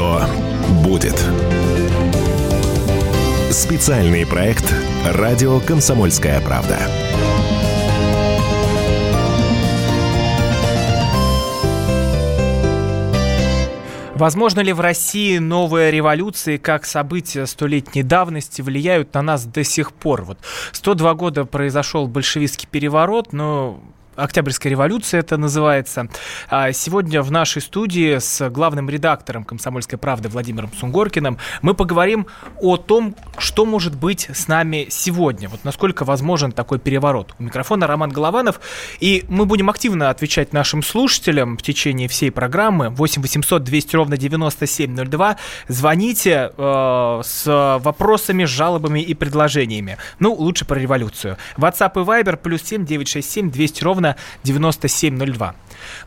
Что будет? Специальный проект «Радио Комсомольская правда». Возможно ли в России новые революции, как события столетней давности, влияют на нас до сих пор? Вот 102 года произошел большевистский переворот, но Октябрьская революция это называется. А сегодня в нашей студии с главным редактором «Комсомольской правды» Владимиром Сунгоркиным мы поговорим о том, что может быть с нами сегодня. Вот насколько возможен такой переворот. У микрофона Роман Голованов. И мы будем активно отвечать нашим слушателям в течение всей программы. 8 800 200 ровно 9702. Звоните э, с вопросами, жалобами и предложениями. Ну, лучше про революцию. WhatsApp и Viber плюс 7 967 200 ровно 9702.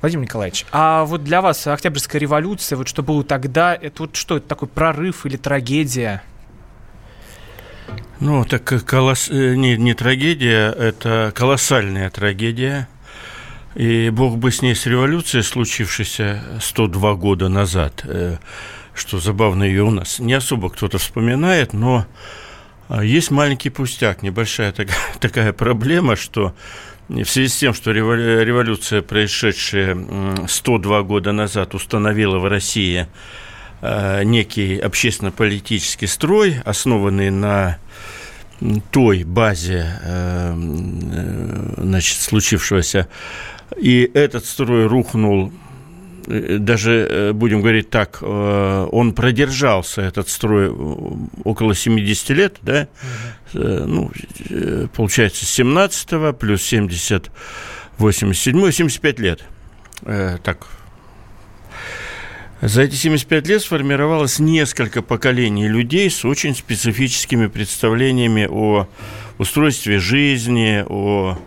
Владимир Николаевич, а вот для вас Октябрьская революция, вот что было тогда, это вот что, это такой прорыв или трагедия? Ну, так колосс... Э, не, не трагедия, это колоссальная трагедия. И бог бы с ней с революцией, случившейся 102 года назад, э, что забавно ее у нас не особо кто-то вспоминает, но а, есть маленький пустяк, небольшая такая, такая проблема, что в связи с тем, что революция, происшедшая 102 года назад, установила в России э, некий общественно-политический строй, основанный на той базе э, э, значит, случившегося, и этот строй рухнул даже, э, будем говорить так, э, он продержался, этот строй, около 70 лет, да, ну, получается, с 17 плюс 70, 87, 75 лет, так, за эти 75 лет сформировалось несколько поколений людей с очень специфическими представлениями о устройстве жизни, о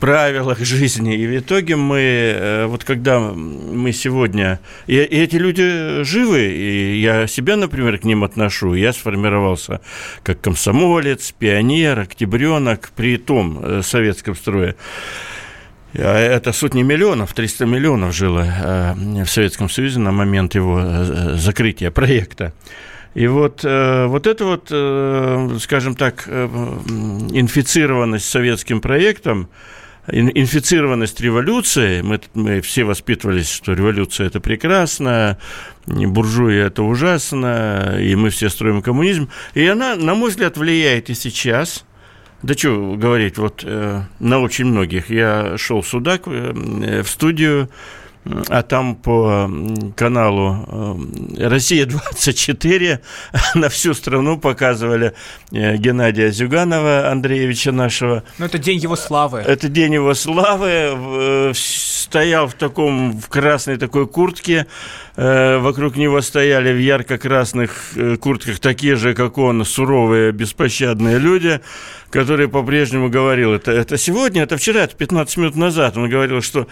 правилах жизни. И в итоге мы, э, вот когда мы сегодня... И, и эти люди живы, и я себя, например, к ним отношу. Я сформировался как комсомолец, пионер, октябренок при том э, советском строе. А это сотни миллионов, 300 миллионов жило э, в Советском Союзе на момент его закрытия проекта. И вот, э, вот это вот, э, скажем так, э, инфицированность советским проектом, инфицированность революцией, мы, мы все воспитывались, что революция – это прекрасно, буржуи – это ужасно, и мы все строим коммунизм. И она, на мой взгляд, влияет и сейчас – да что говорить, вот на очень многих. Я шел сюда, в студию, а там по каналу э, «Россия-24» на всю страну показывали э, Геннадия Зюганова, Андреевича нашего. Ну, это день его славы. Это день его славы. Э, стоял в таком, в красной такой куртке, вокруг него стояли в ярко-красных куртках такие же, как он, суровые, беспощадные люди – который по-прежнему говорил, это, это сегодня, это вчера, это 15 минут назад, он говорил, что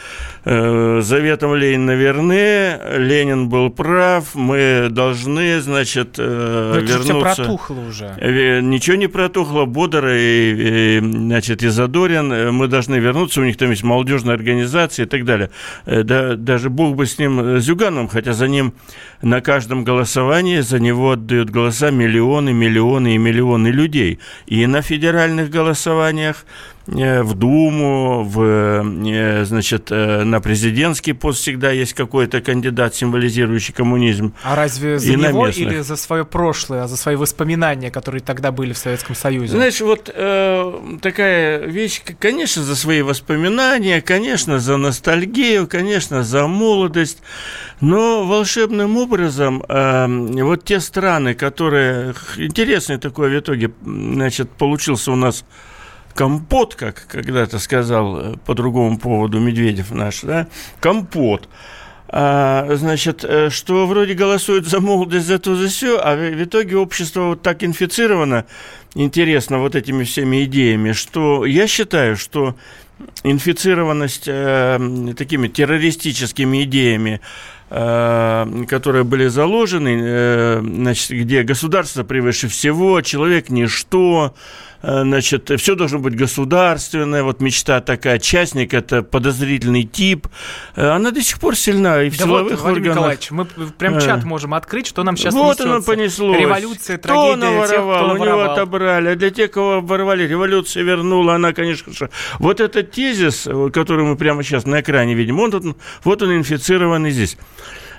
э, заветом Ленина верны, Ленин был прав, мы должны, значит, э, Но вернуться. Это протухло уже. Э, ничего не протухло, Бодор и, и, значит, и Задорин, э, мы должны вернуться, у них там есть молодежная организация и так далее. Э, да, даже бог бы с ним, э, Зюгановым, хотя за ним на каждом голосовании, за него отдают голоса миллионы, миллионы и миллионы людей. И на федеральных голосованиях, в Думу, в, э, значит, э, на президентский пост всегда есть какой-то кандидат, символизирующий коммунизм. А разве за него или за свое прошлое, а за свои воспоминания, которые тогда были в Советском Союзе? Знаешь, вот э, такая вещь, конечно, за свои воспоминания, конечно, за ностальгию, конечно, за молодость, но волшебным образом э, вот те страны, которые... Интересный такой в итоге, значит, получился у нас компот, как когда-то сказал э, по другому поводу Медведев наш, да, компот. А, значит, э, что вроде голосуют за молодость, за то, за все, а в итоге общество вот так инфицировано, интересно, вот этими всеми идеями, что я считаю, что инфицированность э, такими террористическими идеями э, которые были заложены, э, значит, где государство превыше всего, человек ничто, значит, все должно быть государственное, вот мечта такая, частник – это подозрительный тип, э, она до сих пор сильна и в да силовых вот, Владимир органах. Николаевич, мы прям чат э. можем открыть, что нам сейчас Вот несется. оно понеслось. Революция, трагедия кто наворовал, тех, кто у него отобрали, а для тех, кого оборвали, революция вернула, она, конечно же. Вот этот тезис, который мы прямо сейчас на экране видим, он тут, вот он инфицированный здесь.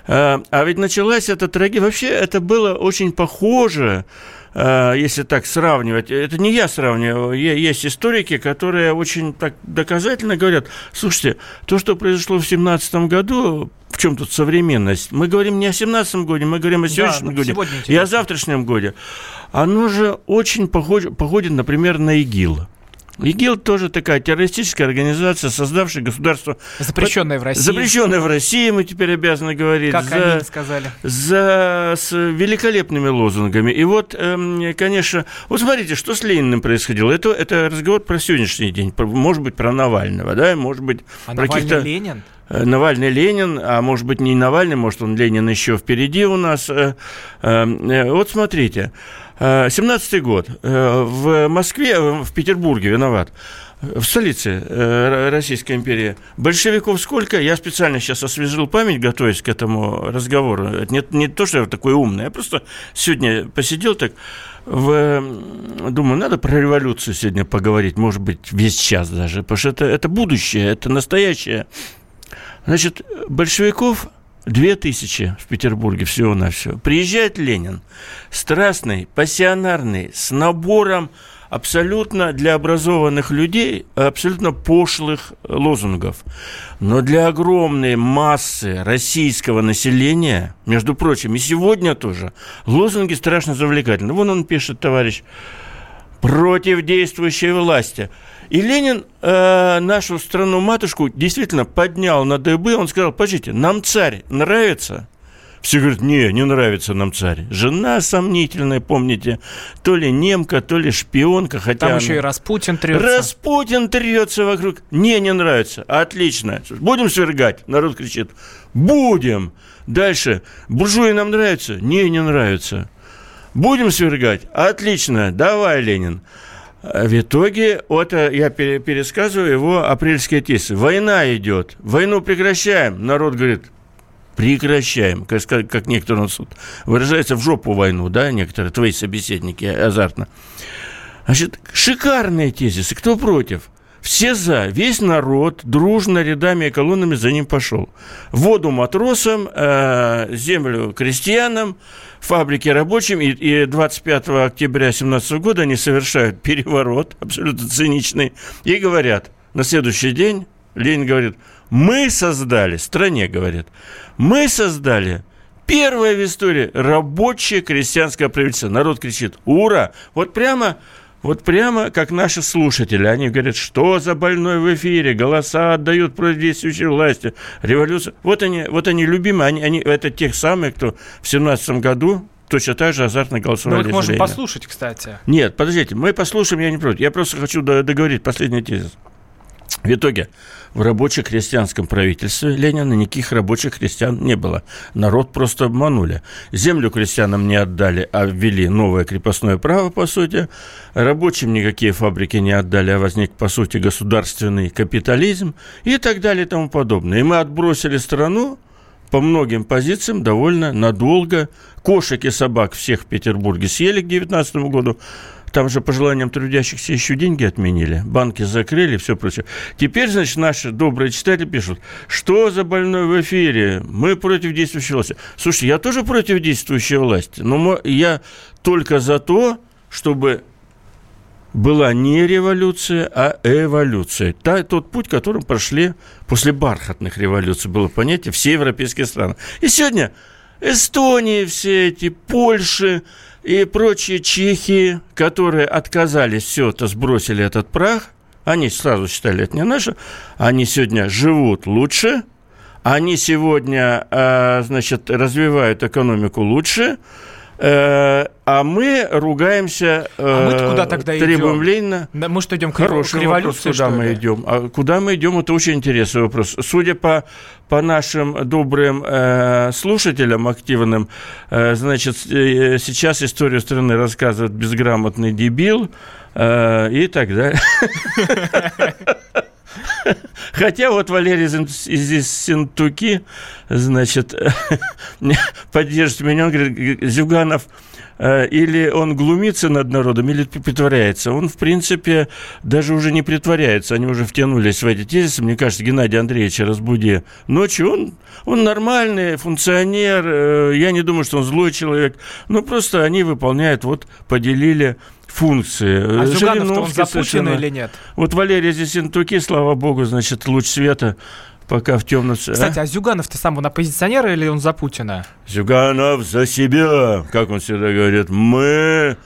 А ведь началась эта трагедия, вообще это было очень похоже Э, если так сравнивать, это не я сравниваю, есть историки, которые очень так доказательно говорят, слушайте, то, что произошло в 17 году, в чем тут современность? Мы говорим не о 17 году, мы говорим о сегодняшнем да, годе и о завтрашнем годе. Оно же очень похоже, походит, например, на ИГИЛ. ИГИЛ тоже такая террористическая организация, создавшая государство... Запрещенное в России. Запрещенное в России, мы теперь обязаны говорить. Как за, они сказали. За, с великолепными лозунгами. И вот, эм, конечно... Вот смотрите, что с Лениным происходило. Это, это разговор про сегодняшний день. Может быть, про Навального, да, может быть... А про Навальный Ленин? Э, Навальный Ленин, а может быть не Навальный, может он Ленин еще впереди у нас. Э, э, вот смотрите, 17-й год. В Москве, в Петербурге виноват в столице Российской империи. Большевиков сколько? Я специально сейчас освежил память, готовясь к этому разговору. Это не, не то, что я такой умный, я просто сегодня посидел так, в, думаю, надо про революцию сегодня поговорить, может быть, весь час даже, потому что это, это будущее, это настоящее. Значит, большевиков две тысячи в Петербурге всего-навсего. Приезжает Ленин, страстный, пассионарный, с набором абсолютно для образованных людей, абсолютно пошлых лозунгов. Но для огромной массы российского населения, между прочим, и сегодня тоже, лозунги страшно завлекательны. Вон он пишет, товарищ, против действующей власти – и Ленин э, нашу страну-матушку действительно поднял на дыбы. Он сказал, подождите, нам царь нравится? Все говорят, не, не нравится нам царь. Жена сомнительная, помните, то ли немка, то ли шпионка. Хотя Там она... еще и Распутин трется. Распутин трется вокруг. Не, не нравится. Отлично. Будем свергать? Народ кричит. Будем. Дальше. Буржуи нам нравятся? Не, не нравится. Будем свергать? Отлично. Давай, Ленин. В итоге, вот э, я пересказываю его апрельские тезисы. Война идет, войну прекращаем. Народ говорит, прекращаем, как, как некоторые суд выражается, в жопу войну, да, некоторые твои собеседники азартно. Значит, шикарные тезисы, кто против? Все за, весь народ дружно рядами и колоннами за ним пошел. Воду матросам, э, землю крестьянам, фабрики рабочим, и, и 25 октября 2017 года они совершают переворот, абсолютно циничный, и говорят, на следующий день Ленин говорит, мы создали, стране говорят, мы создали первое в истории рабочее крестьянское правительство. Народ кричит, ура! Вот прямо вот прямо как наши слушатели. Они говорят, что за больной в эфире, голоса отдают против действующей власти, революция. Вот они, вот они любимые, они, они, это тех самых, кто в семнадцатом году точно так же азартно голосовали. Мы их можем послушать, кстати. Нет, подождите, мы послушаем, я не против. Я просто хочу договорить последний тезис. В итоге в рабоче-крестьянском правительстве Ленина никаких рабочих крестьян не было. Народ просто обманули. Землю крестьянам не отдали, а ввели новое крепостное право, по сути. Рабочим никакие фабрики не отдали, а возник, по сути, государственный капитализм и так далее и тому подобное. И мы отбросили страну по многим позициям довольно надолго. Кошек и собак всех в Петербурге съели к 2019 году. Там же по желаниям трудящихся еще деньги отменили, банки закрыли, все прочее. Теперь, значит, наши добрые читатели пишут, что за больной в эфире? Мы против действующей власти. Слушайте, я тоже против действующей власти, но я только за то, чтобы была не революция, а эволюция. Та, тот путь, которым прошли после бархатных революций, было понятие все европейские страны. И сегодня Эстонии все эти, Польши и прочие чехи, которые отказались все это, сбросили этот прах, они сразу считали, это не наше, они сегодня живут лучше, они сегодня, э, значит, развивают экономику лучше, а мы ругаемся, а мы куда тогда требуем идем? Ленина. Да, мы что идем к, Хороший к революции? Вопрос, куда мы идем? А куда мы идем? Это очень интересный вопрос. Судя по по нашим добрым э, слушателям активным, э, значит, э, сейчас историю страны рассказывает безграмотный дебил э, и так далее. Хотя вот Валерий из Сентуки, значит, поддержит меня, он говорит, Зюганов или он глумится над народом, или притворяется. Он, в принципе, даже уже не притворяется. Они уже втянулись в эти тезисы. Мне кажется, Геннадий Андреевич разбуди ночью. Он, он нормальный функционер. Э, я не думаю, что он злой человек. Но просто они выполняют, вот поделили функции. А Зюганов-то он за Путина или нет? Вот Валерий Зесентуки, слава богу, значит, луч света пока в темном... Кстати, а, а Зюганов-то сам он оппозиционер или он за Путина? Зюганов за себя, как он всегда говорит. Мы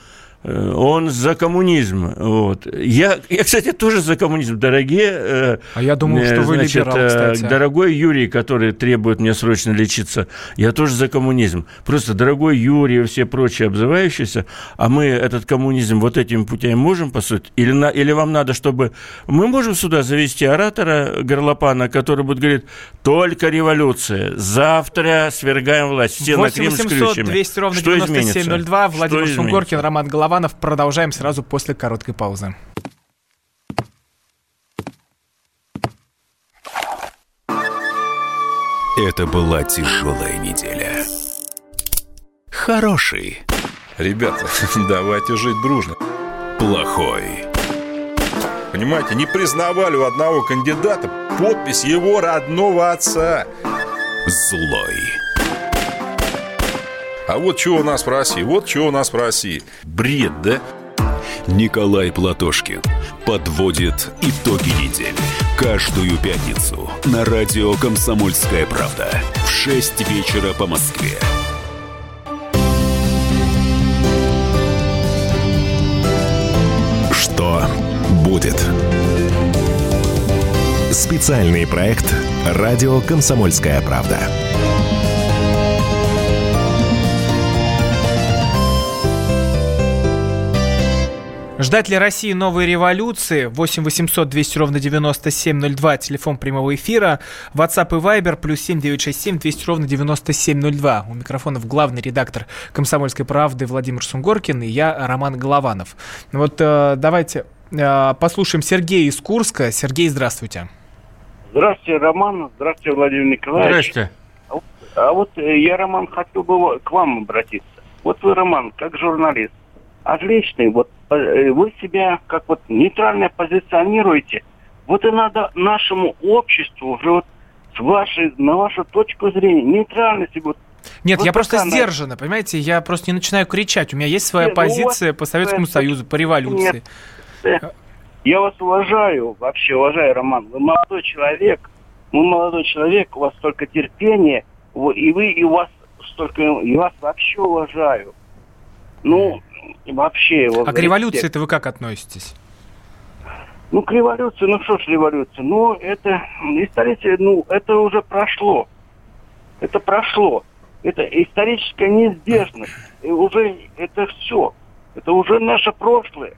он за коммунизм. Вот. Я, я, кстати, тоже за коммунизм. Дорогие... Э, а я думал, что вы значит, либерал, кстати. Дорогой Юрий, который требует мне срочно лечиться, я тоже за коммунизм. Просто, дорогой Юрий и все прочие обзывающиеся, а мы этот коммунизм вот этими путями можем, по сути? Или, на, или вам надо, чтобы... Мы можем сюда завести оратора Горлопана, который будет говорить, только революция, завтра свергаем власть, все 8 на Крым 800, с ключами. 200 ровно Что 9702, Владимир Сунгоркин, Роман Голованов. Голованов. Продолжаем сразу после короткой паузы. Это была тяжелая неделя. Хороший. Ребята, давайте жить дружно. Плохой. Понимаете, не признавали у одного кандидата подпись его родного отца. Злой. А вот что у нас в России, вот что у нас в России. Бред, да? Николай Платошкин подводит итоги недели. Каждую пятницу на радио «Комсомольская правда» в 6 вечера по Москве. Что будет? Специальный проект «Радио «Комсомольская правда». Ждать ли России новой революции? 8 800 200 ровно 9702, телефон прямого эфира. WhatsApp и Viber, плюс 7 967 200 ровно 9702. У микрофонов главный редактор «Комсомольской правды» Владимир Сунгоркин и я, Роман Голованов. Вот э, давайте э, послушаем Сергея из Курска. Сергей, здравствуйте. Здравствуйте, Роман. Здравствуйте, Владимир Николаевич. Здравствуйте. А вот э, я, Роман, хотел бы к вам обратиться. Вот вы, Роман, как журналист, отличный, вот э, вы себя как вот нейтрально позиционируете. Вот и надо нашему обществу уже вот с вашей, на вашу точку зрения, нейтральности вот нет, вот я просто сдержанно, понимаете, я просто не начинаю кричать. У меня есть своя Нет, ну позиция по Советскому это... Союзу, по революции. Нет, э, я вас уважаю, вообще уважаю, Роман. Вы молодой человек, вы молодой человек, у вас столько терпения, и вы, и у вас столько, и вас вообще уважаю. Ну, вообще его... А к революции-то вы как относитесь? Ну, к революции, ну что ж революция? Ну, это исторически, ну, это уже прошло. Это прошло. Это историческая неизбежность. И уже это все. Это уже наше прошлое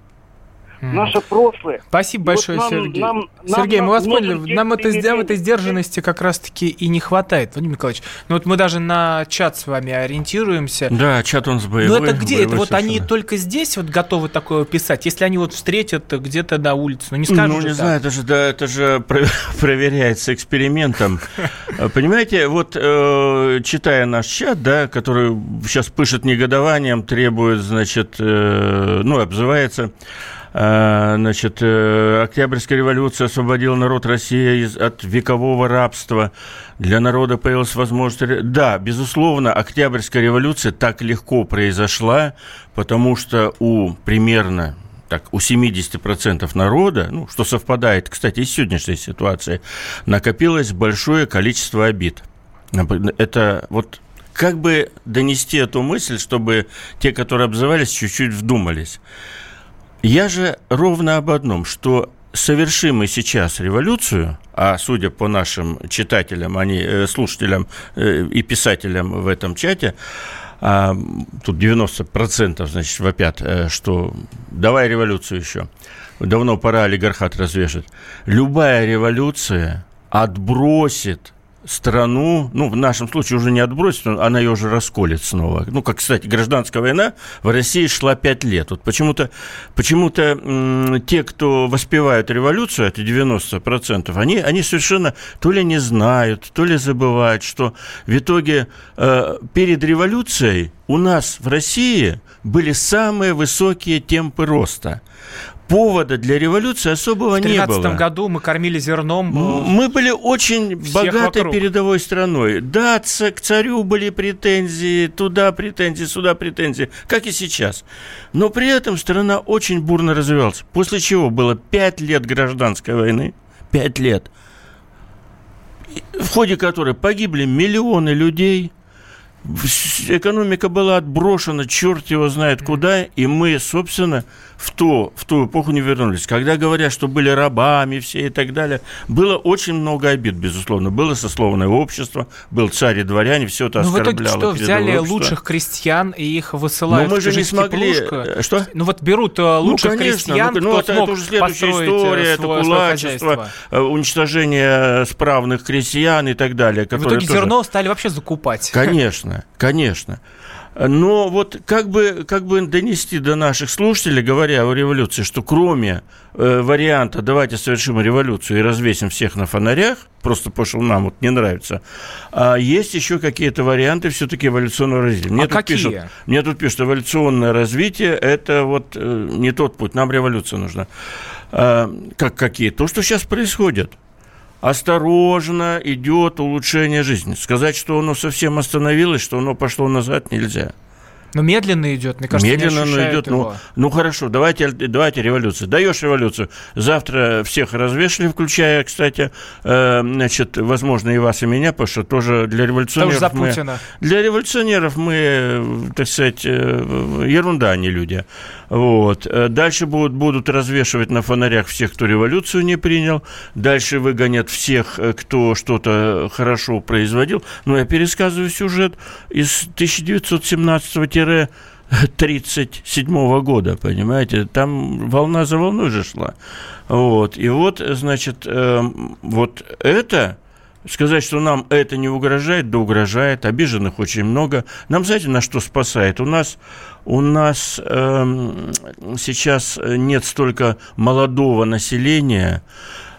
наше прошлое. Спасибо большое, вот нам, Сергей. Нам, Сергей, нам, мы вас поняли, нам это, нам этой сдержанности как раз-таки и не хватает, Владимир Николаевич. Ну вот мы даже на чат с вами ориентируемся. Да, чат он с боевой. Ну это где? Это вот они только здесь вот готовы такое писать? Если они вот встретят где-то на улице, ну не скажут Ну не знаю, это же, да, это же проверяется экспериментом. Понимаете, вот э, читая наш чат, да, который сейчас пышет негодованием, требует, значит, э, ну, обзывается значит, э, Октябрьская революция освободила народ России от векового рабства. Для народа появилась возможность... Да, безусловно, Октябрьская революция так легко произошла, потому что у примерно так, у 70% народа, ну, что совпадает, кстати, и с сегодняшней ситуацией, накопилось большое количество обид. Это вот как бы донести эту мысль, чтобы те, которые обзывались, чуть-чуть вдумались. Я же ровно об одном, что совершим мы сейчас революцию, а судя по нашим читателям, они, э, слушателям э, и писателям в этом чате, а, тут 90% значит, вопят, э, что давай революцию еще. Давно пора олигархат развешать. Любая революция отбросит страну, ну, в нашем случае уже не отбросит, она ее уже расколет снова. Ну, как, кстати, гражданская война в России шла пять лет. Вот почему-то почему те, кто воспевают революцию, это 90%, они, они совершенно то ли не знают, то ли забывают, что в итоге э, перед революцией у нас в России были самые высокие темпы роста повода для революции особого не было. В 2013 году мы кормили зерном. Э, мы были очень богатой вокруг. передовой страной. Да, к царю были претензии, туда претензии, сюда претензии, как и сейчас. Но при этом страна очень бурно развивалась. После чего было пять лет гражданской войны, пять лет, в ходе которой погибли миллионы людей – экономика была отброшена, черт его знает куда, и мы, собственно, в ту, в ту эпоху не вернулись. Когда говорят, что были рабами все и так далее, было очень много обид, безусловно. Было сословное общество, был царь и дворяне, все это оскорбляло. Ну, в итоге что, взяли общество. лучших крестьян и их высылают Но мы же не смогли... Теплушка. Что? Ну, вот берут э, ну, лучших ну, конечно, крестьян, ну, кто это, это уже следующая э, история, это кулачество, э, уничтожение справных крестьян и так далее. И в итоге тоже... зерно стали вообще закупать. Конечно, конечно. Но вот как бы, как бы донести до наших слушателей, говоря о революции, что кроме э, варианта «давайте совершим революцию и развесим всех на фонарях», просто что нам вот не нравится, а есть еще какие-то варианты все-таки эволюционного развития. Мне а тут какие? Пишут, мне тут пишут, эволюционное развитие – это вот э, не тот путь, нам революция нужна. А, как какие? То, что сейчас происходит осторожно идет улучшение жизни. Сказать, что оно совсем остановилось, что оно пошло назад, нельзя. Но медленно идет, мне кажется, медленно не идет. Ну, ну хорошо, давайте, давайте революцию. Даешь революцию. Завтра всех развешали, включая, кстати, э, значит, возможно, и вас, и меня, потому что тоже для революционеров. Тоже за Путина. Мы, для революционеров мы, так сказать, э, ерунда, а не люди. Вот. Э, дальше будут, будут развешивать на фонарях всех, кто революцию не принял. Дальше выгонят всех, э, кто что-то хорошо производил. Но я пересказываю сюжет из 1917 37 года, понимаете, там волна за волной же шла. Вот. И вот, значит, э, вот это Сказать, что нам это не угрожает, да угрожает, обиженных очень много. Нам, знаете, на что спасает? У нас, у нас э, сейчас нет столько молодого населения,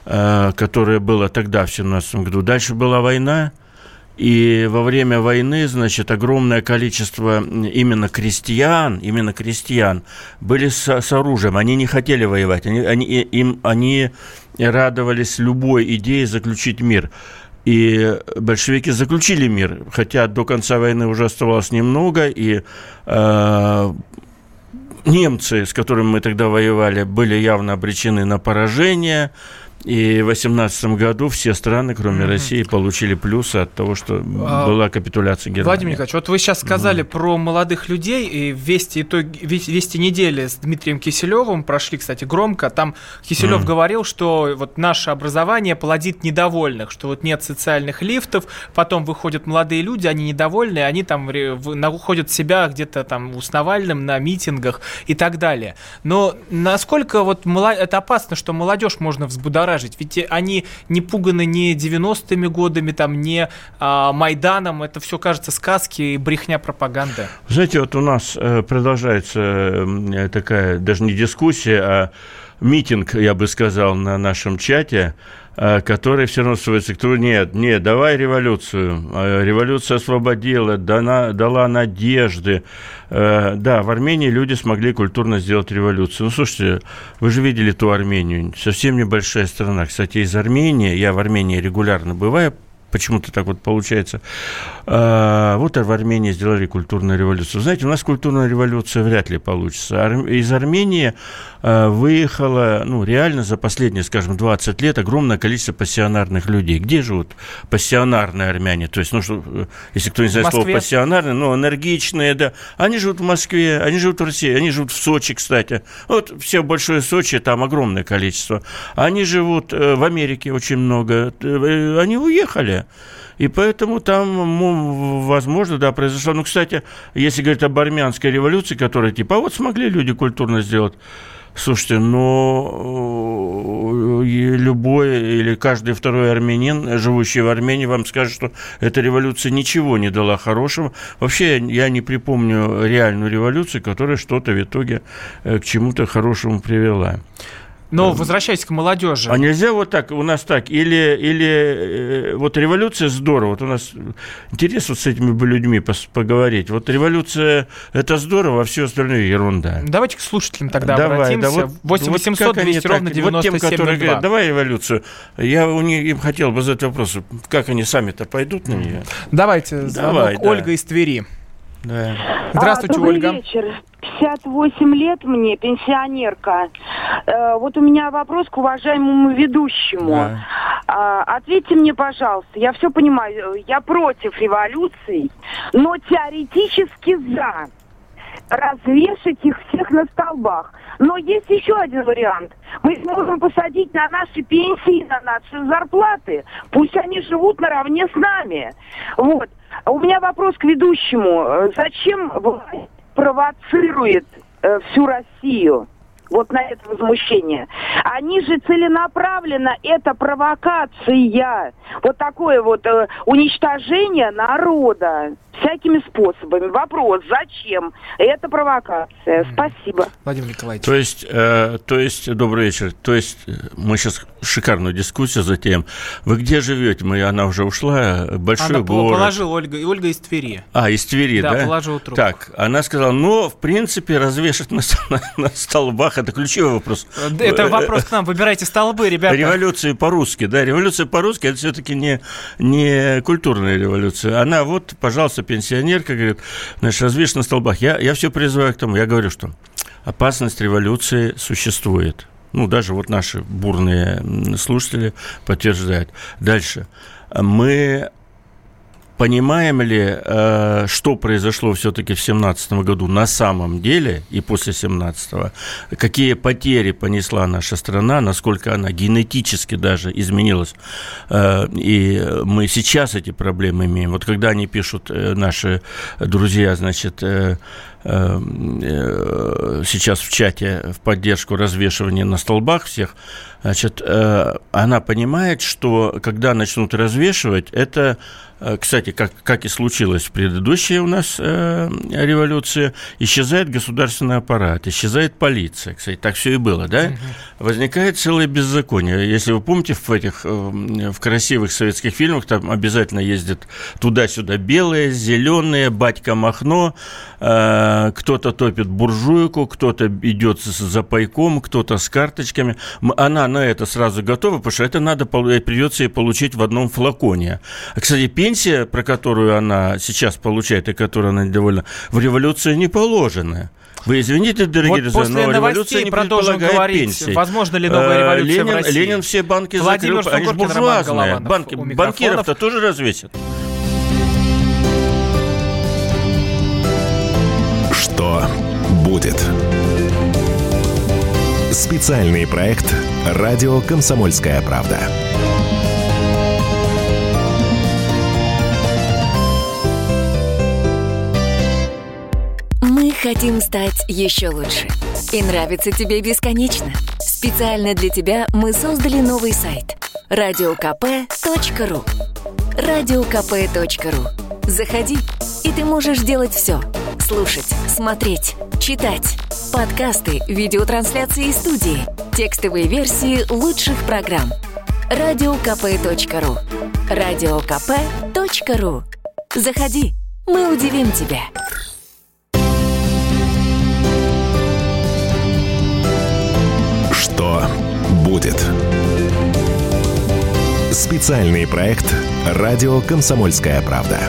э, которое было тогда, в 17 году. Дальше была война, и во время войны, значит, огромное количество именно крестьян, именно крестьян были с, с оружием. Они не хотели воевать. Они, они, им, они радовались любой идее заключить мир. И большевики заключили мир, хотя до конца войны уже оставалось немного, и э, немцы, с которыми мы тогда воевали, были явно обречены на поражение. И в 2018 году все страны, кроме mm-hmm. России, получили плюсы от того, что а, была капитуляция Германии. Владимир Николаевич, вот вы сейчас сказали mm-hmm. про молодых людей, и вести, итоги, вести недели с Дмитрием Киселевым прошли, кстати, громко. Там Киселев mm-hmm. говорил, что вот наше образование плодит недовольных, что вот нет социальных лифтов, потом выходят молодые люди, они недовольны, они там находят себя где-то там с Навальным на митингах и так далее. Но насколько вот это опасно, что молодежь можно взбудоражить будоражить. Ведь они не пуганы ни 90-ми годами, там, не а, Майданом. Это все кажется сказки и брехня пропаганда. Знаете, вот у нас э, продолжается такая даже не дискуссия, а митинг, я бы сказал, на нашем чате Э, который все равно сводится к тому, нет, нет, давай революцию. Э, революция освободила, дана, дала надежды. Э, да, в Армении люди смогли культурно сделать революцию. Ну, слушайте, вы же видели ту Армению, совсем небольшая страна. Кстати, из Армении, я в Армении регулярно бываю, почему-то так вот получается. А, вот в Армении сделали культурную революцию. Знаете, у нас культурная революция вряд ли получится. Из Армении а, выехало, ну, реально за последние, скажем, 20 лет огромное количество пассионарных людей. Где живут пассионарные армяне? То есть, ну, что, если кто не знает слово пассионарные, ну, энергичные, да. Они живут в Москве, они живут в России, они живут в Сочи, кстати. Вот все большое Сочи, там огромное количество. Они живут э, в Америке очень много. Э, они уехали. И поэтому там, возможно, да, произошло. Ну, кстати, если говорить об армянской революции, которая типа, а вот смогли люди культурно сделать, Слушайте, но э, любой или каждый второй армянин, живущий в Армении, вам скажет, что эта революция ничего не дала хорошего. Вообще, я не припомню реальную революцию, которая что-то в итоге к чему-то хорошему привела. Но возвращаясь к молодежи. А нельзя вот так, у нас так, или, или э, вот революция здорово, вот у нас интересно вот с этими людьми поговорить. Вот революция это здорово, а все остальное ерунда. Давайте к слушателям тогда Давай, обратимся. Да, вот, 8 800 200 вот ровно 97 Вот тем, которые говорят, давай революцию, я у них им хотел бы задать вопрос, как они сами-то пойдут на нее? Давайте, звонок Давай, Ольга да. из Твери. Да. Здравствуйте, а, добрый Ольга. вечер. 58 лет мне, пенсионерка. Э, вот у меня вопрос к уважаемому ведущему. Да. А, ответьте мне, пожалуйста, я все понимаю, я против революции, но теоретически за развешать их всех на столбах. Но есть еще один вариант. Мы сможем посадить на наши пенсии, на наши зарплаты. Пусть они живут наравне с нами. Вот. У меня вопрос к ведущему. Зачем власть провоцирует э, всю Россию? Вот на это возмущение. Они же целенаправленно, это провокация, вот такое вот э, уничтожение народа всякими способами. Вопрос, зачем? Это провокация. Спасибо. Владимир Николаевич. То есть, э, то есть, добрый вечер. То есть, э, мы сейчас шикарную дискуссию затем. Вы где живете? Мы, она уже ушла. Большой она город. положила Ольга. И Ольга из Твери. А, из Твери, да? Да, положила трубку. Так, она сказала, ну, в принципе, развешать на, на, на столбах, это ключевой вопрос. Это вопрос к нам. Выбирайте столбы, ребята. Революция по-русски, да. Революция по-русски, это все-таки не, не культурная революция. Она вот, пожалуйста, пенсионерка, говорит, значит, развешен на столбах. Я, я все призываю к тому, я говорю, что опасность революции существует. Ну, даже вот наши бурные слушатели подтверждают. Дальше. Мы Понимаем ли, э, что произошло все-таки в 2017 году на самом деле и после 2017, какие потери понесла наша страна, насколько она генетически даже изменилась, э, и мы сейчас эти проблемы имеем. Вот когда они пишут, э, наши друзья, значит, сейчас в чате в поддержку развешивания на столбах всех, значит, она понимает, что когда начнут развешивать, это Э, кстати, как, как и случилось в предыдущей у нас э, революции, исчезает государственный аппарат, исчезает полиция. Кстати, так все и было, да? Угу. Возникает целое беззаконие. Если вы помните, в этих э, в красивых советских фильмах там обязательно ездят туда-сюда белые, зеленые, батька Махно, э, кто-то топит буржуйку, кто-то идет за пайком, кто-то с карточками. Она на это сразу готова, потому что это надо придется ей получить в одном флаконе. Кстати, пенсия, про которую она сейчас получает и которую она недовольна, в революции не положена. Вы извините, дорогие вот друзья, но революция не предполагает говорить, пенсии. Возможно ли новая э, революция Ленин, в России? Ленин все банки Владимир закрыл. Они же буржуазные. Банки, банкиров-то тоже развесят. Будет? Специальный проект «Радио Комсомольская правда». Хотим стать еще лучше. И нравится тебе бесконечно. Специально для тебя мы создали новый сайт – радиокп.ру радиокп.ру Заходи, и ты можешь делать все. Слушать, смотреть, читать. Подкасты, видеотрансляции из студии, текстовые версии лучших программ. радиокп.ру радиокп.ру Заходи, мы удивим тебя. Что будет? Специальный проект «Радио Комсомольская правда».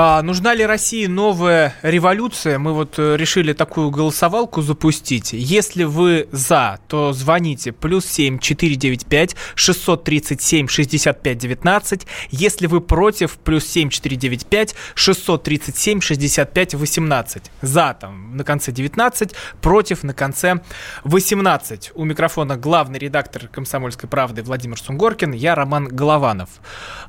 А, нужна ли России новая революция? Мы вот э, решили такую голосовалку запустить. Если вы за, то звоните плюс 7 495 637 65 19. Если вы против, плюс 7 495 637 65 18. За там на конце 19, против на конце 18. У микрофона главный редактор «Комсомольской правды» Владимир Сунгоркин, я Роман Голованов.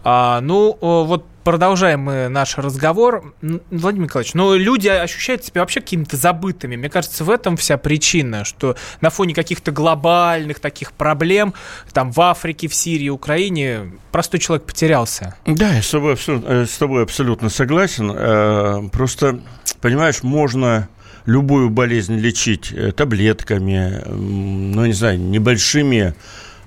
А, ну, вот продолжаем мы наш разговор. Владимир Николаевич, ну, люди ощущают себя вообще какими-то забытыми. Мне кажется, в этом вся причина, что на фоне каких-то глобальных таких проблем, там, в Африке, в Сирии, Украине, простой человек потерялся. Да, я с тобой, э, с тобой абсолютно согласен. Э, просто, понимаешь, можно любую болезнь лечить э, таблетками, ну, не знаю, небольшими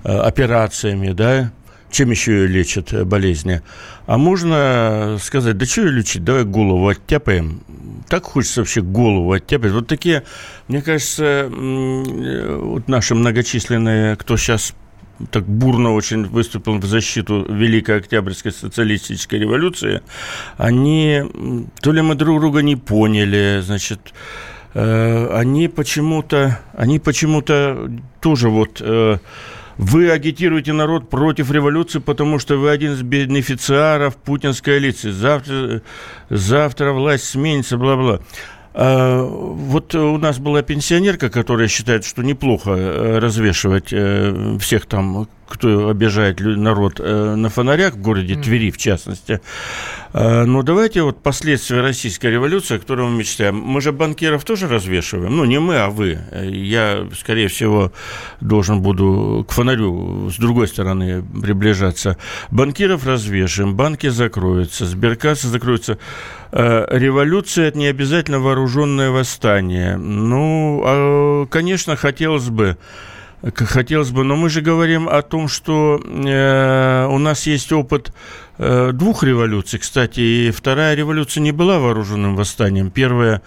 операциями, да, чем еще ее лечат э, болезни. А можно сказать, да что ее лечить, давай голову оттяпаем. Так хочется вообще голову оттяпать. Вот такие, мне кажется, э, вот наши многочисленные, кто сейчас так бурно очень выступил в защиту Великой Октябрьской социалистической революции, они, то ли мы друг друга не поняли, значит, э, они почему-то, они почему-то тоже вот вы агитируете народ против революции, потому что вы один из бенефициаров путинской элиты. Завтра, завтра власть сменится, бла-бла. А, вот у нас была пенсионерка, которая считает, что неплохо э, развешивать э, всех там кто обижает народ э, на фонарях в городе Твери, в частности. Э, но давайте вот последствия российской революции, о которой мы мечтаем. Мы же банкиров тоже развешиваем. Ну, не мы, а вы. Я, скорее всего, должен буду к фонарю с другой стороны приближаться. Банкиров развешиваем, банки закроются, сберкассы закроются. Э, революция – это не обязательно вооруженное восстание. Ну, а, конечно, хотелось бы хотелось бы, но мы же говорим о том, что э, у нас есть опыт э, двух революций, кстати, и вторая революция не была вооруженным восстанием. Первая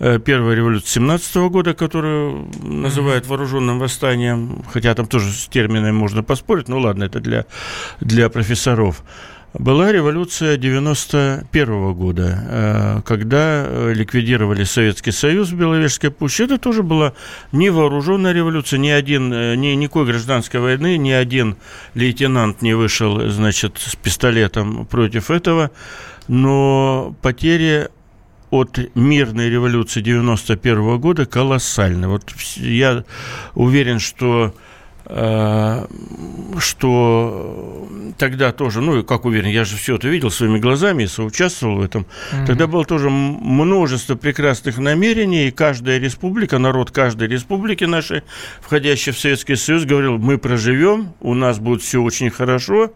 э, Первая революция 17 года, которую называют вооруженным восстанием, хотя там тоже с терминами можно поспорить, ну ладно, это для, для профессоров была революция 91 года, э, когда э, ликвидировали Советский Союз в Беловежской пуще. Это тоже была не вооруженная революция, ни один, э, ни, никакой гражданской войны, ни один лейтенант не вышел, значит, с пистолетом против этого. Но потери от мирной революции 91 года колоссальны. Вот я уверен, что что тогда тоже, ну, как уверен, я же все это видел своими глазами и соучаствовал в этом. Mm-hmm. Тогда было тоже множество прекрасных намерений, и каждая республика, народ каждой республики нашей, входящей в Советский Союз, говорил, мы проживем, у нас будет все очень хорошо,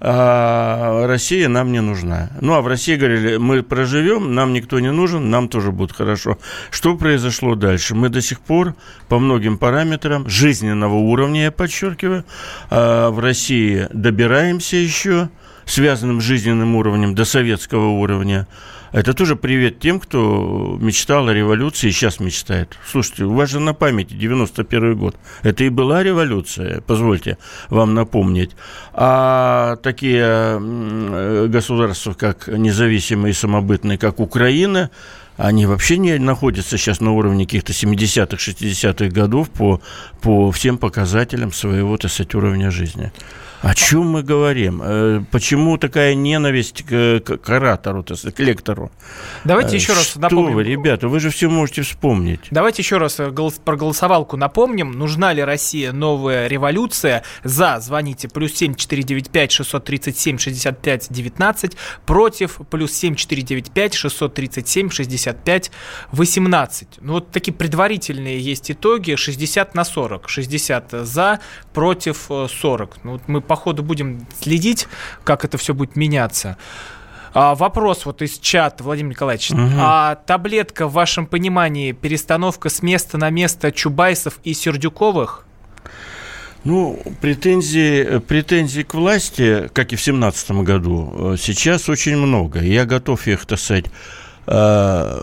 а Россия нам не нужна. Ну, а в России говорили, мы проживем, нам никто не нужен, нам тоже будет хорошо. Что произошло дальше? Мы до сих пор по многим параметрам жизненного уровня, я подчеркиваю, а в России добираемся еще связанным жизненным уровнем до советского уровня. Это тоже привет тем, кто мечтал о революции и сейчас мечтает. Слушайте, у вас же на памяти 91 год. Это и была революция, позвольте вам напомнить. А такие государства, как независимые и самобытные, как Украина, они вообще не находятся сейчас на уровне каких-то 70-х, 60-х годов по, по всем показателям своего, так сказать, уровня жизни. О чем мы говорим? Э, почему такая ненависть к, к оратору, к лектору? Давайте еще раз Что напомним. вы, ребята, вы же все можете вспомнить. Давайте еще раз э, про голосовалку напомним. Нужна ли Россия новая революция? За звоните плюс 7 495 637 65 19. Против плюс 7 495 637 65 18. Ну вот такие предварительные есть итоги. 60 на 40. 60 за, против 40. Ну вот мы по ходу будем следить, как это все будет меняться. А, вопрос вот из чата, Владимир Николаевич. Угу. А таблетка, в вашем понимании, перестановка с места на место Чубайсов и Сердюковых? Ну, претензии, претензий к власти, как и в 2017 году, э, сейчас очень много. Я готов их, так сказать, э,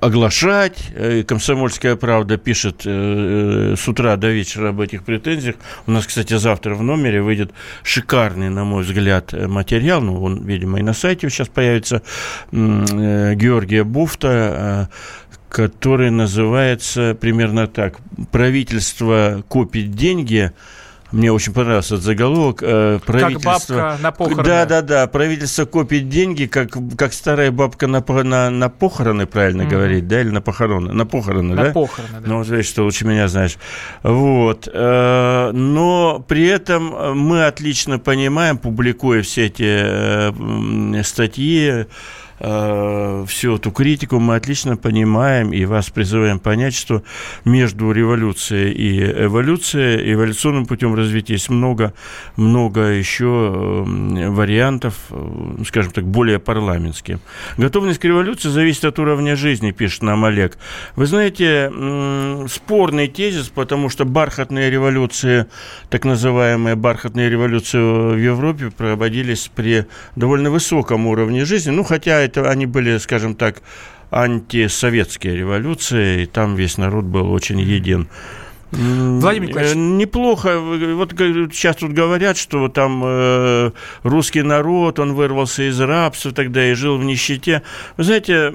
оглашать. И «Комсомольская правда» пишет э, с утра до вечера об этих претензиях. У нас, кстати, завтра в номере выйдет шикарный, на мой взгляд, материал. Ну, он, видимо, и на сайте сейчас появится. Георгия Буфта который называется примерно так. Правительство копит деньги, мне очень понравился этот заголовок. Э, правительство... Как бабка на похороны. Да, да, да. Правительство копит деньги, как, как старая бабка на, на, на похороны, правильно mm-hmm. говорить, да, или на похороны? На похороны, на да? На похороны, да. Ну, знаешь, что лучше меня знаешь. Вот. Э, но при этом мы отлично понимаем, публикуя все эти э, статьи, э, всю эту критику мы отлично понимаем и вас призываем понять, что между революцией и эволюцией, эволюционным путем развития есть много, много еще э, вариантов, э, скажем так, более парламентских. Готовность к революции зависит от уровня жизни, пишет нам Олег. Вы знаете, спорный тезис, потому что бархатные революции, так называемые бархатные революции в Европе проводились при довольно высоком уровне жизни, ну, хотя это они были, скажем так, антисоветские революции, и там весь народ был очень един. Владимир Николаевич. Э, неплохо. Вот сейчас тут говорят, что там э, русский народ, он вырвался из рабства тогда и жил в нищете. Вы знаете,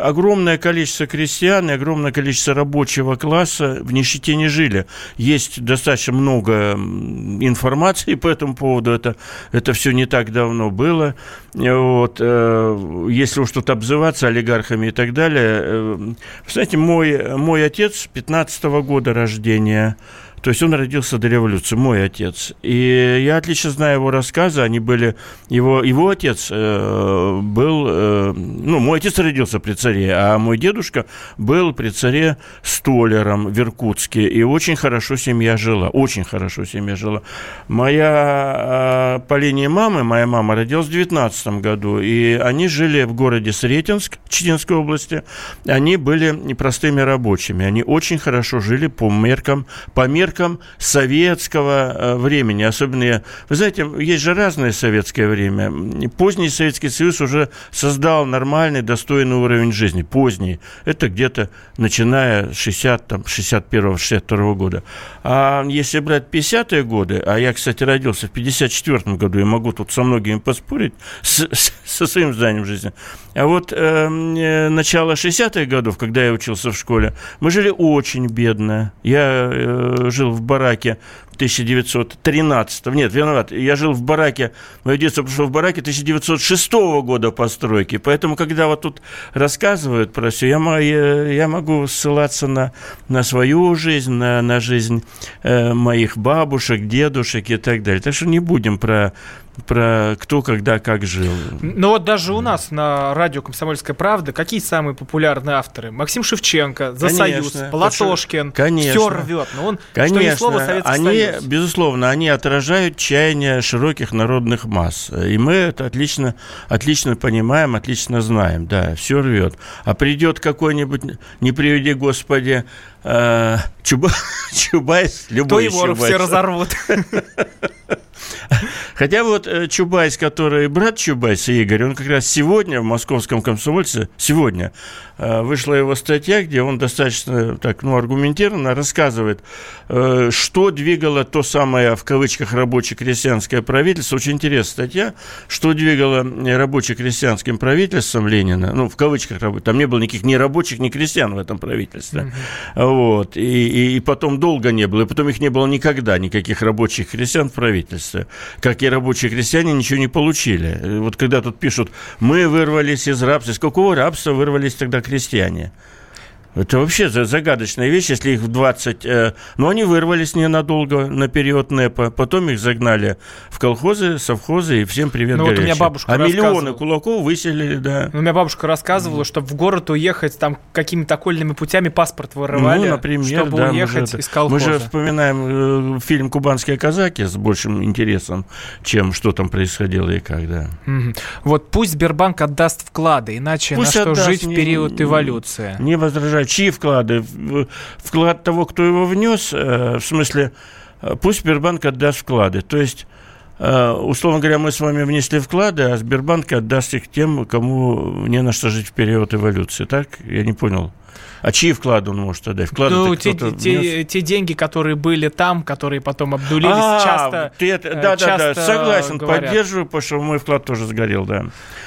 огромное количество крестьян и огромное количество рабочего класса в нищете не жили. Есть достаточно много информации по этому поводу. Это, это все не так давно было. Вот, э, если уж тут обзываться олигархами и так далее. Э, вы знаете, мой, мой отец 15 -го года рождения рождения то есть он родился до революции, мой отец. И я отлично знаю его рассказы, они были... Его, его отец э, был... Э, ну, мой отец родился при царе, а мой дедушка был при царе столером в Иркутске. И очень хорошо семья жила, очень хорошо семья жила. Моя... Э, по линии мамы, моя мама родилась в 19 году, и они жили в городе Сретенск, Читинской области. Они были непростыми рабочими, они очень хорошо жили по меркам, по меркам меркам советского э, времени. Особенно, вы знаете, есть же разное советское время. Поздний Советский Союз уже создал нормальный, достойный уровень жизни. Поздний. Это где-то начиная с 60, там, 61-62 года. А если брать 50-е годы, а я, кстати, родился в 54 году, и могу тут со многими поспорить, с, с, со своим зданием жизни. А вот эм, э, начало 60-х годов, когда я учился в школе, мы жили очень бедно. Я э, жил в бараке 1913, нет, виноват, я жил в бараке, мое детство прошло в бараке 1906 года постройки, поэтому, когда вот тут рассказывают про все, я, я, я могу ссылаться на, на свою жизнь, на, на жизнь э, моих бабушек, дедушек и так далее. Так что не будем про про кто, когда, как жил. Ну вот даже у нас на радио «Комсомольская правда» какие самые популярные авторы? Максим Шевченко, «За Союз», Платошкин, конечно, все рвет. Но он, конечно, что ни слова Советский они, Союз. Безусловно, они отражают чаяние широких народных масс. И мы это отлично, отлично понимаем, отлично знаем. Да, все рвет. А придет какой-нибудь, не приведи Господи, э, Чуба, Чубайс, любой То его Чубайс. все разорвут. Хотя вот э, Чубайс, который брат Чубайса, Игорь, он как раз сегодня в московском комсомольце, сегодня э, вышла его статья, где он достаточно так, ну, аргументированно рассказывает, э, что двигало то самое, в кавычках, рабоче-крестьянское правительство. Очень интересная статья, что двигало рабоче-крестьянским правительством Ленина, ну, в кавычках, там не было никаких ни рабочих, ни крестьян в этом правительстве. Mm-hmm. Вот. И, и, и потом долго не было, и потом их не было никогда, никаких рабочих крестьян в правительстве. Как и рабочие крестьяне ничего не получили. Вот когда тут пишут, мы вырвались из рабства, из какого рабства вырвались тогда крестьяне? Это вообще загадочная вещь, если их в 20... Э, но они вырвались ненадолго на период НЭПа, потом их загнали в колхозы, совхозы, и всем привет ну, вот у меня бабушка А миллионы кулаков выселили, да. У меня бабушка рассказывала, что в город уехать там какими-то окольными путями паспорт вырывали, ну, например, чтобы да, уехать же, из колхоза. Мы же вспоминаем э, фильм «Кубанские казаки» с большим интересом, чем что там происходило и как, да. Угу. Вот пусть Сбербанк отдаст вклады, иначе пусть на что отдаст, жить в период эволюции? Не возражаю чьи вклады? Вклад того, кто его внес, э, в смысле, э, пусть Сбербанк отдаст вклады. То есть э, условно говоря, мы с вами внесли вклады, а Сбербанк отдаст их тем, кому не на что жить в период эволюции. Так? Я не понял. А чьи вклады он может отдать? Вклады ну, те, те, те деньги, которые были там, которые потом обдулились, а, часто ты это, Да, часто да, да, согласен, говорят. поддерживаю, потому что мой вклад тоже сгорел, да.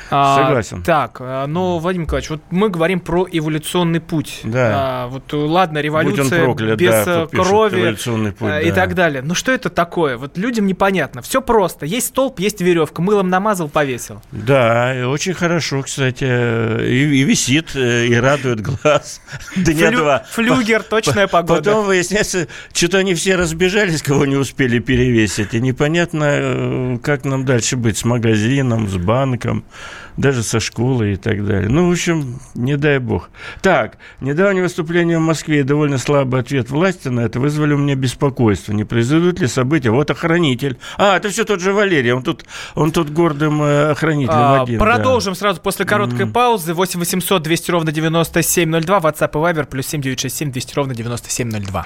А, Согласен. Так, а, ну, Владимир Николаевич, вот мы говорим про эволюционный путь. Да. А, вот ладно, революция проклят, без да, крови путь, и да. так далее. Но что это такое? Вот людям непонятно. Все просто. Есть столб, есть веревка. Мылом намазал, повесил. Да, и очень хорошо, кстати. И, и висит, э, и радует глаз. Дня два. Флюгер, точная погода. Потом выясняется, что-то они все разбежались, кого не успели перевесить. И непонятно, э, как нам дальше быть с магазином, с банком даже со школы и так далее. Ну, в общем, не дай бог. Так, недавнее выступление в Москве и довольно слабый ответ власти на это вызвали у меня беспокойство. Не произойдут ли события? Вот охранитель. А, это все тот же Валерий, он тут, он тут гордым э, охранителем а, один. Продолжим да. сразу после короткой mm. паузы. 8 800 200 ровно 9702, WhatsApp и Viber, плюс 7 967 200 ровно 9702.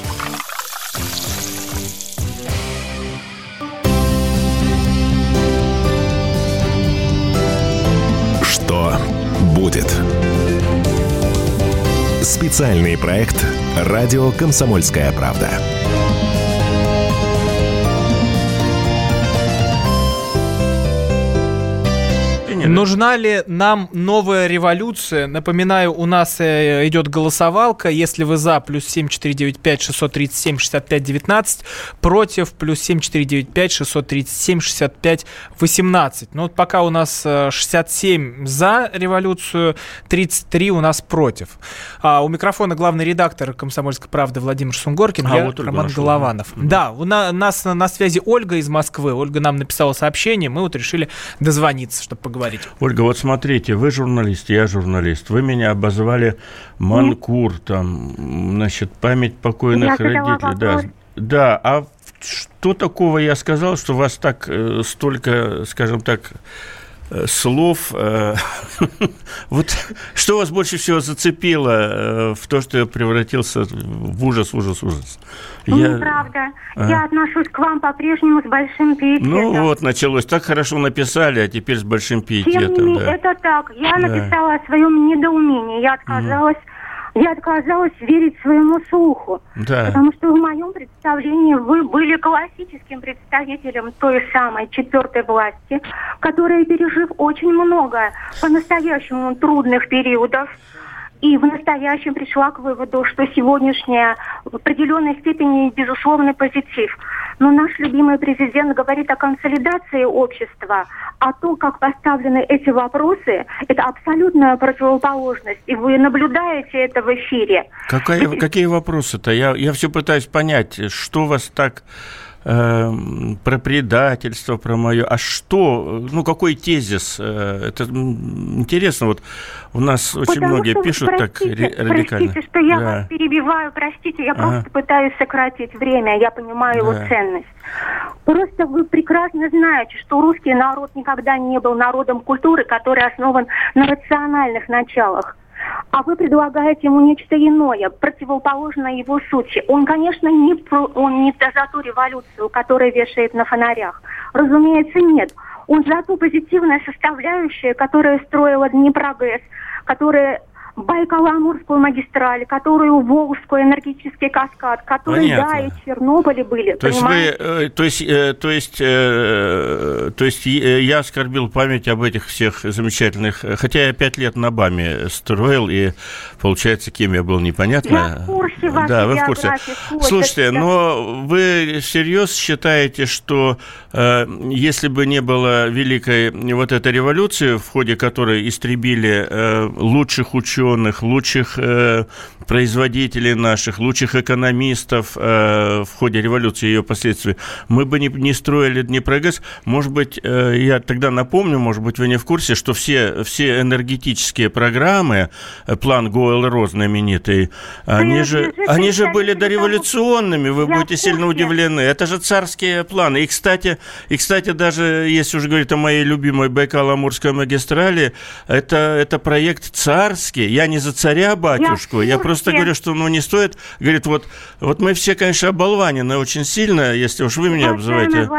Будет. Специальный проект «Радио Комсомольская правда». Нужна ли нам новая революция? Напоминаю, у нас э, идет голосовалка. Если вы за, плюс 7495 637 65 19, против, плюс 7495 637 65 18. Ну вот пока у нас 67 э, за революцию, 33 у нас против. А у микрофона главный редактор «Комсомольской правды» Владимир Сунгоркин, а, я вот Роман нашел, Голованов. Да, у нас на связи Ольга из Москвы. Ольга нам написала сообщение, мы вот решили дозвониться, чтобы поговорить говорить. Ольга, вот смотрите, вы журналист, я журналист. Вы меня обозвали Манкур, там, значит, память покойных я родителей. Да, да, а что такого я сказал, что вас так э, столько, скажем так, слов. Э, вот что вас больше всего зацепило э, в то, что я превратился в ужас, ужас, ужас? Ну, я... Неправда. А? Я отношусь к вам по-прежнему с большим пиететом. Ну вот, началось. Так хорошо написали, а теперь с большим пиететом. Тем не менее, да. это так. Я да. написала о своем недоумении. Я отказалась угу я отказалась верить своему слуху. Да. Потому что в моем представлении вы были классическим представителем той самой четвертой власти, которая, пережив очень много по-настоящему трудных периодов, и в настоящем пришла к выводу, что сегодняшняя в определенной степени безусловный позитив. Но наш любимый президент говорит о консолидации общества, а то, как поставлены эти вопросы, это абсолютная противоположность. И вы наблюдаете это в эфире. Какая, какие вопросы-то? Я, я все пытаюсь понять, что вас так э, про предательство, про мое. А что, ну какой тезис? Э, это интересно, вот у нас очень Потому многие что, пишут простите, так радикально. Простите, что я да. вас перебиваю, простите, я ага. просто пытаюсь сократить время, я понимаю да. его ценность. Просто вы прекрасно знаете, что русский народ никогда не был народом культуры, который основан на рациональных началах а вы предлагаете ему нечто иное, противоположное его сути. Он, конечно, не, про, он не за ту революцию, которая вешает на фонарях. Разумеется, нет. Он за ту позитивную составляющую, которая строила Днепрогэс, которая Байкало-Амурскую магистраль, которую Волжскую энергетический каскад, которые, Понятно. да, и Чернобыле были. То есть, вы, э, то есть, э, то есть, э, то есть я оскорбил память об этих всех замечательных, хотя я пять лет на БАМе строил, и, получается, кем я был, непонятно. Я в курсе вашей Да, вы в курсе. Слушайте, но вы всерьез считаете, что если бы не было великой вот этой революции, в ходе которой истребили лучших ученых, ученых, лучших э, производителей наших, лучших экономистов э, в ходе революции и ее последствий, мы бы не, не строили Днепрогэс. Может быть, э, я тогда напомню, может быть, вы не в курсе, что все, все энергетические программы, э, план Гойл-Ро знаменитый, они же, они же были дореволюционными, вы будете сильно удивлены. Это же царские планы. И, кстати, и, кстати, даже если уже говорить о моей любимой Байкало-Амурской магистрали, это, это проект царский. Я не за царя-батюшку, я, я просто говорю, что ну, не стоит. Говорит, вот, вот мы все, конечно, оболванены очень сильно, если уж вы меня обзываете,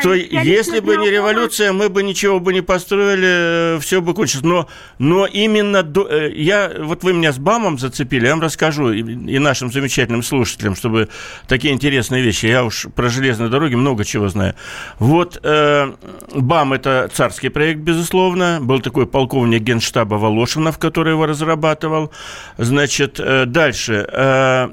что если бы не революция, мы бы ничего бы не построили, все бы кончилось. Но, но именно до, э, я, вот вы меня с БАМом зацепили, я вам расскажу и, и нашим замечательным слушателям, чтобы такие интересные вещи. Я уж про железные дороги много чего знаю. Вот э, БАМ – это царский проект, безусловно. Был такой полковник генштаба Волошинов, который его разрабатывал. Значит, э, дальше.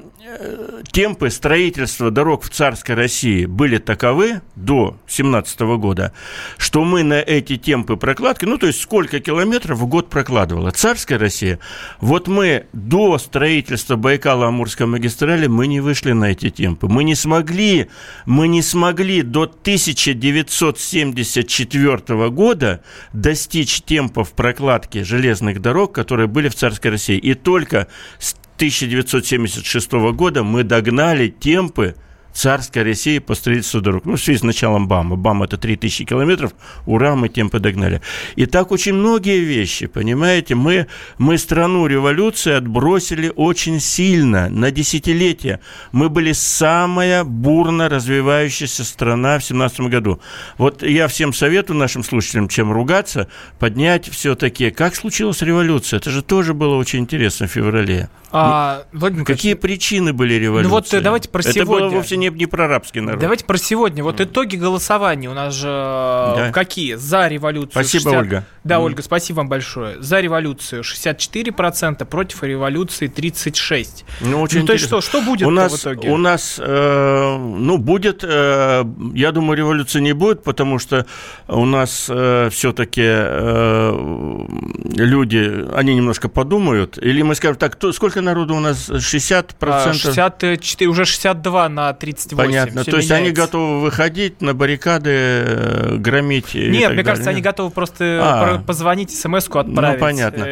Темпы строительства дорог в царской России были таковы до 17 года, что мы на эти темпы прокладки, ну, то есть сколько километров в год прокладывала царская Россия, вот мы до строительства Байкала-Амурской магистрали мы не вышли на эти темпы. Мы не смогли, мы не смогли до 1974 года достичь темпов прокладки железных дорог, которые были в царской России. И только с 1976 года мы догнали темпы царской России по строительству дорог. Ну, в связи с началом БАМа. БАМ – это 3000 километров, ура, мы темпы догнали. И так очень многие вещи, понимаете? Мы, мы страну революции отбросили очень сильно, на десятилетия. Мы были самая бурно развивающаяся страна в 17 году. Вот я всем советую нашим слушателям, чем ругаться, поднять все-таки, как случилась революция. Это же тоже было очень интересно в феврале. А, Владимир Какие причины были революции? Ну вот э, давайте про Это сегодня. было вовсе не, не про арабский народ. Давайте про сегодня. Вот итоги голосования у нас же э, да. какие? За революцию. Спасибо, 60... Ольга. Да, mm. Ольга, спасибо вам большое. За революцию 64%, против революции 36%. Ну, очень ну, то есть что, что будет у нас, в итоге? У нас, э, ну, будет, э, я думаю, революции не будет, потому что у нас э, все-таки э, люди, они немножко подумают, или мы скажем так, то, сколько народу у нас? 60%? 64, уже 62 на 38. Понятно, то есть они готовы выходить на баррикады, э, громить Нет, мне кажется, они готовы просто а, позвонить, смс-ку ну, отправить. Ну, понятно.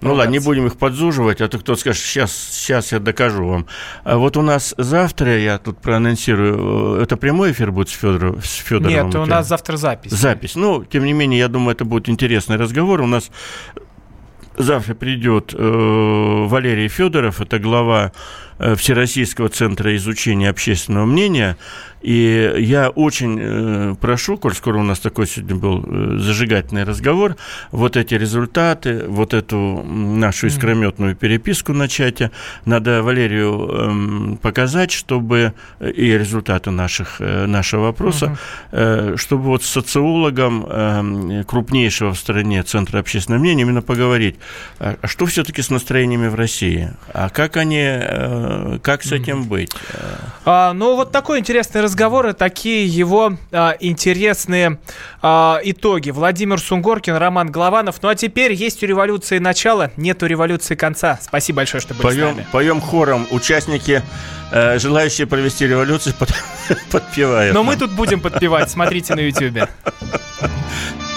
ну, ладно, не будем их подзуживать, а то кто-то скажет, сейчас, сейчас я докажу вам. А вот у нас завтра, я тут проанонсирую, э, это прямой эфир будет с, Федоров, с Федоровым? Нет, у нас завтра запись. Запись. Ну, тем не менее, я думаю, это будет интересный разговор. У нас завтра придет э, Валерий Федоров, это глава э, Всероссийского центра изучения общественного мнения. И я очень э, прошу, коль скоро у нас такой сегодня был э, зажигательный разговор, вот эти результаты, вот эту нашу искрометную переписку на чате надо Валерию э, показать, чтобы и результаты наших, э, нашего вопроса, э, чтобы вот с социологом э, крупнейшего в стране Центра общественного мнения именно поговорить, а, а что все-таки с настроениями в России, а как они, э, как с этим быть? А, ну вот такой интересный разговоры, такие его а, интересные а, итоги. Владимир Сунгоркин, Роман Голованов. Ну а теперь есть у революции начало, нет у революции конца. Спасибо большое, что были поем, с нами. Поем хором. Участники, э, желающие провести революцию, под, подпевают. Но мы тут будем подпевать. Смотрите на YouTube.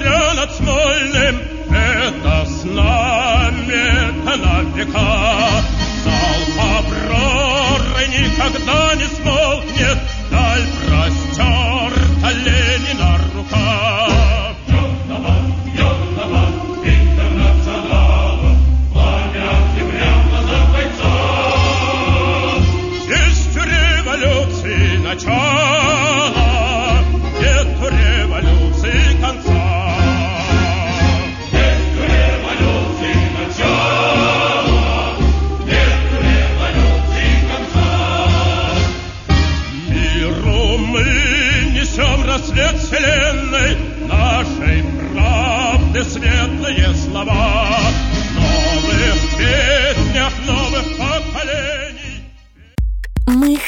царя над Смольным, это знамя на века. Залп Авроры никогда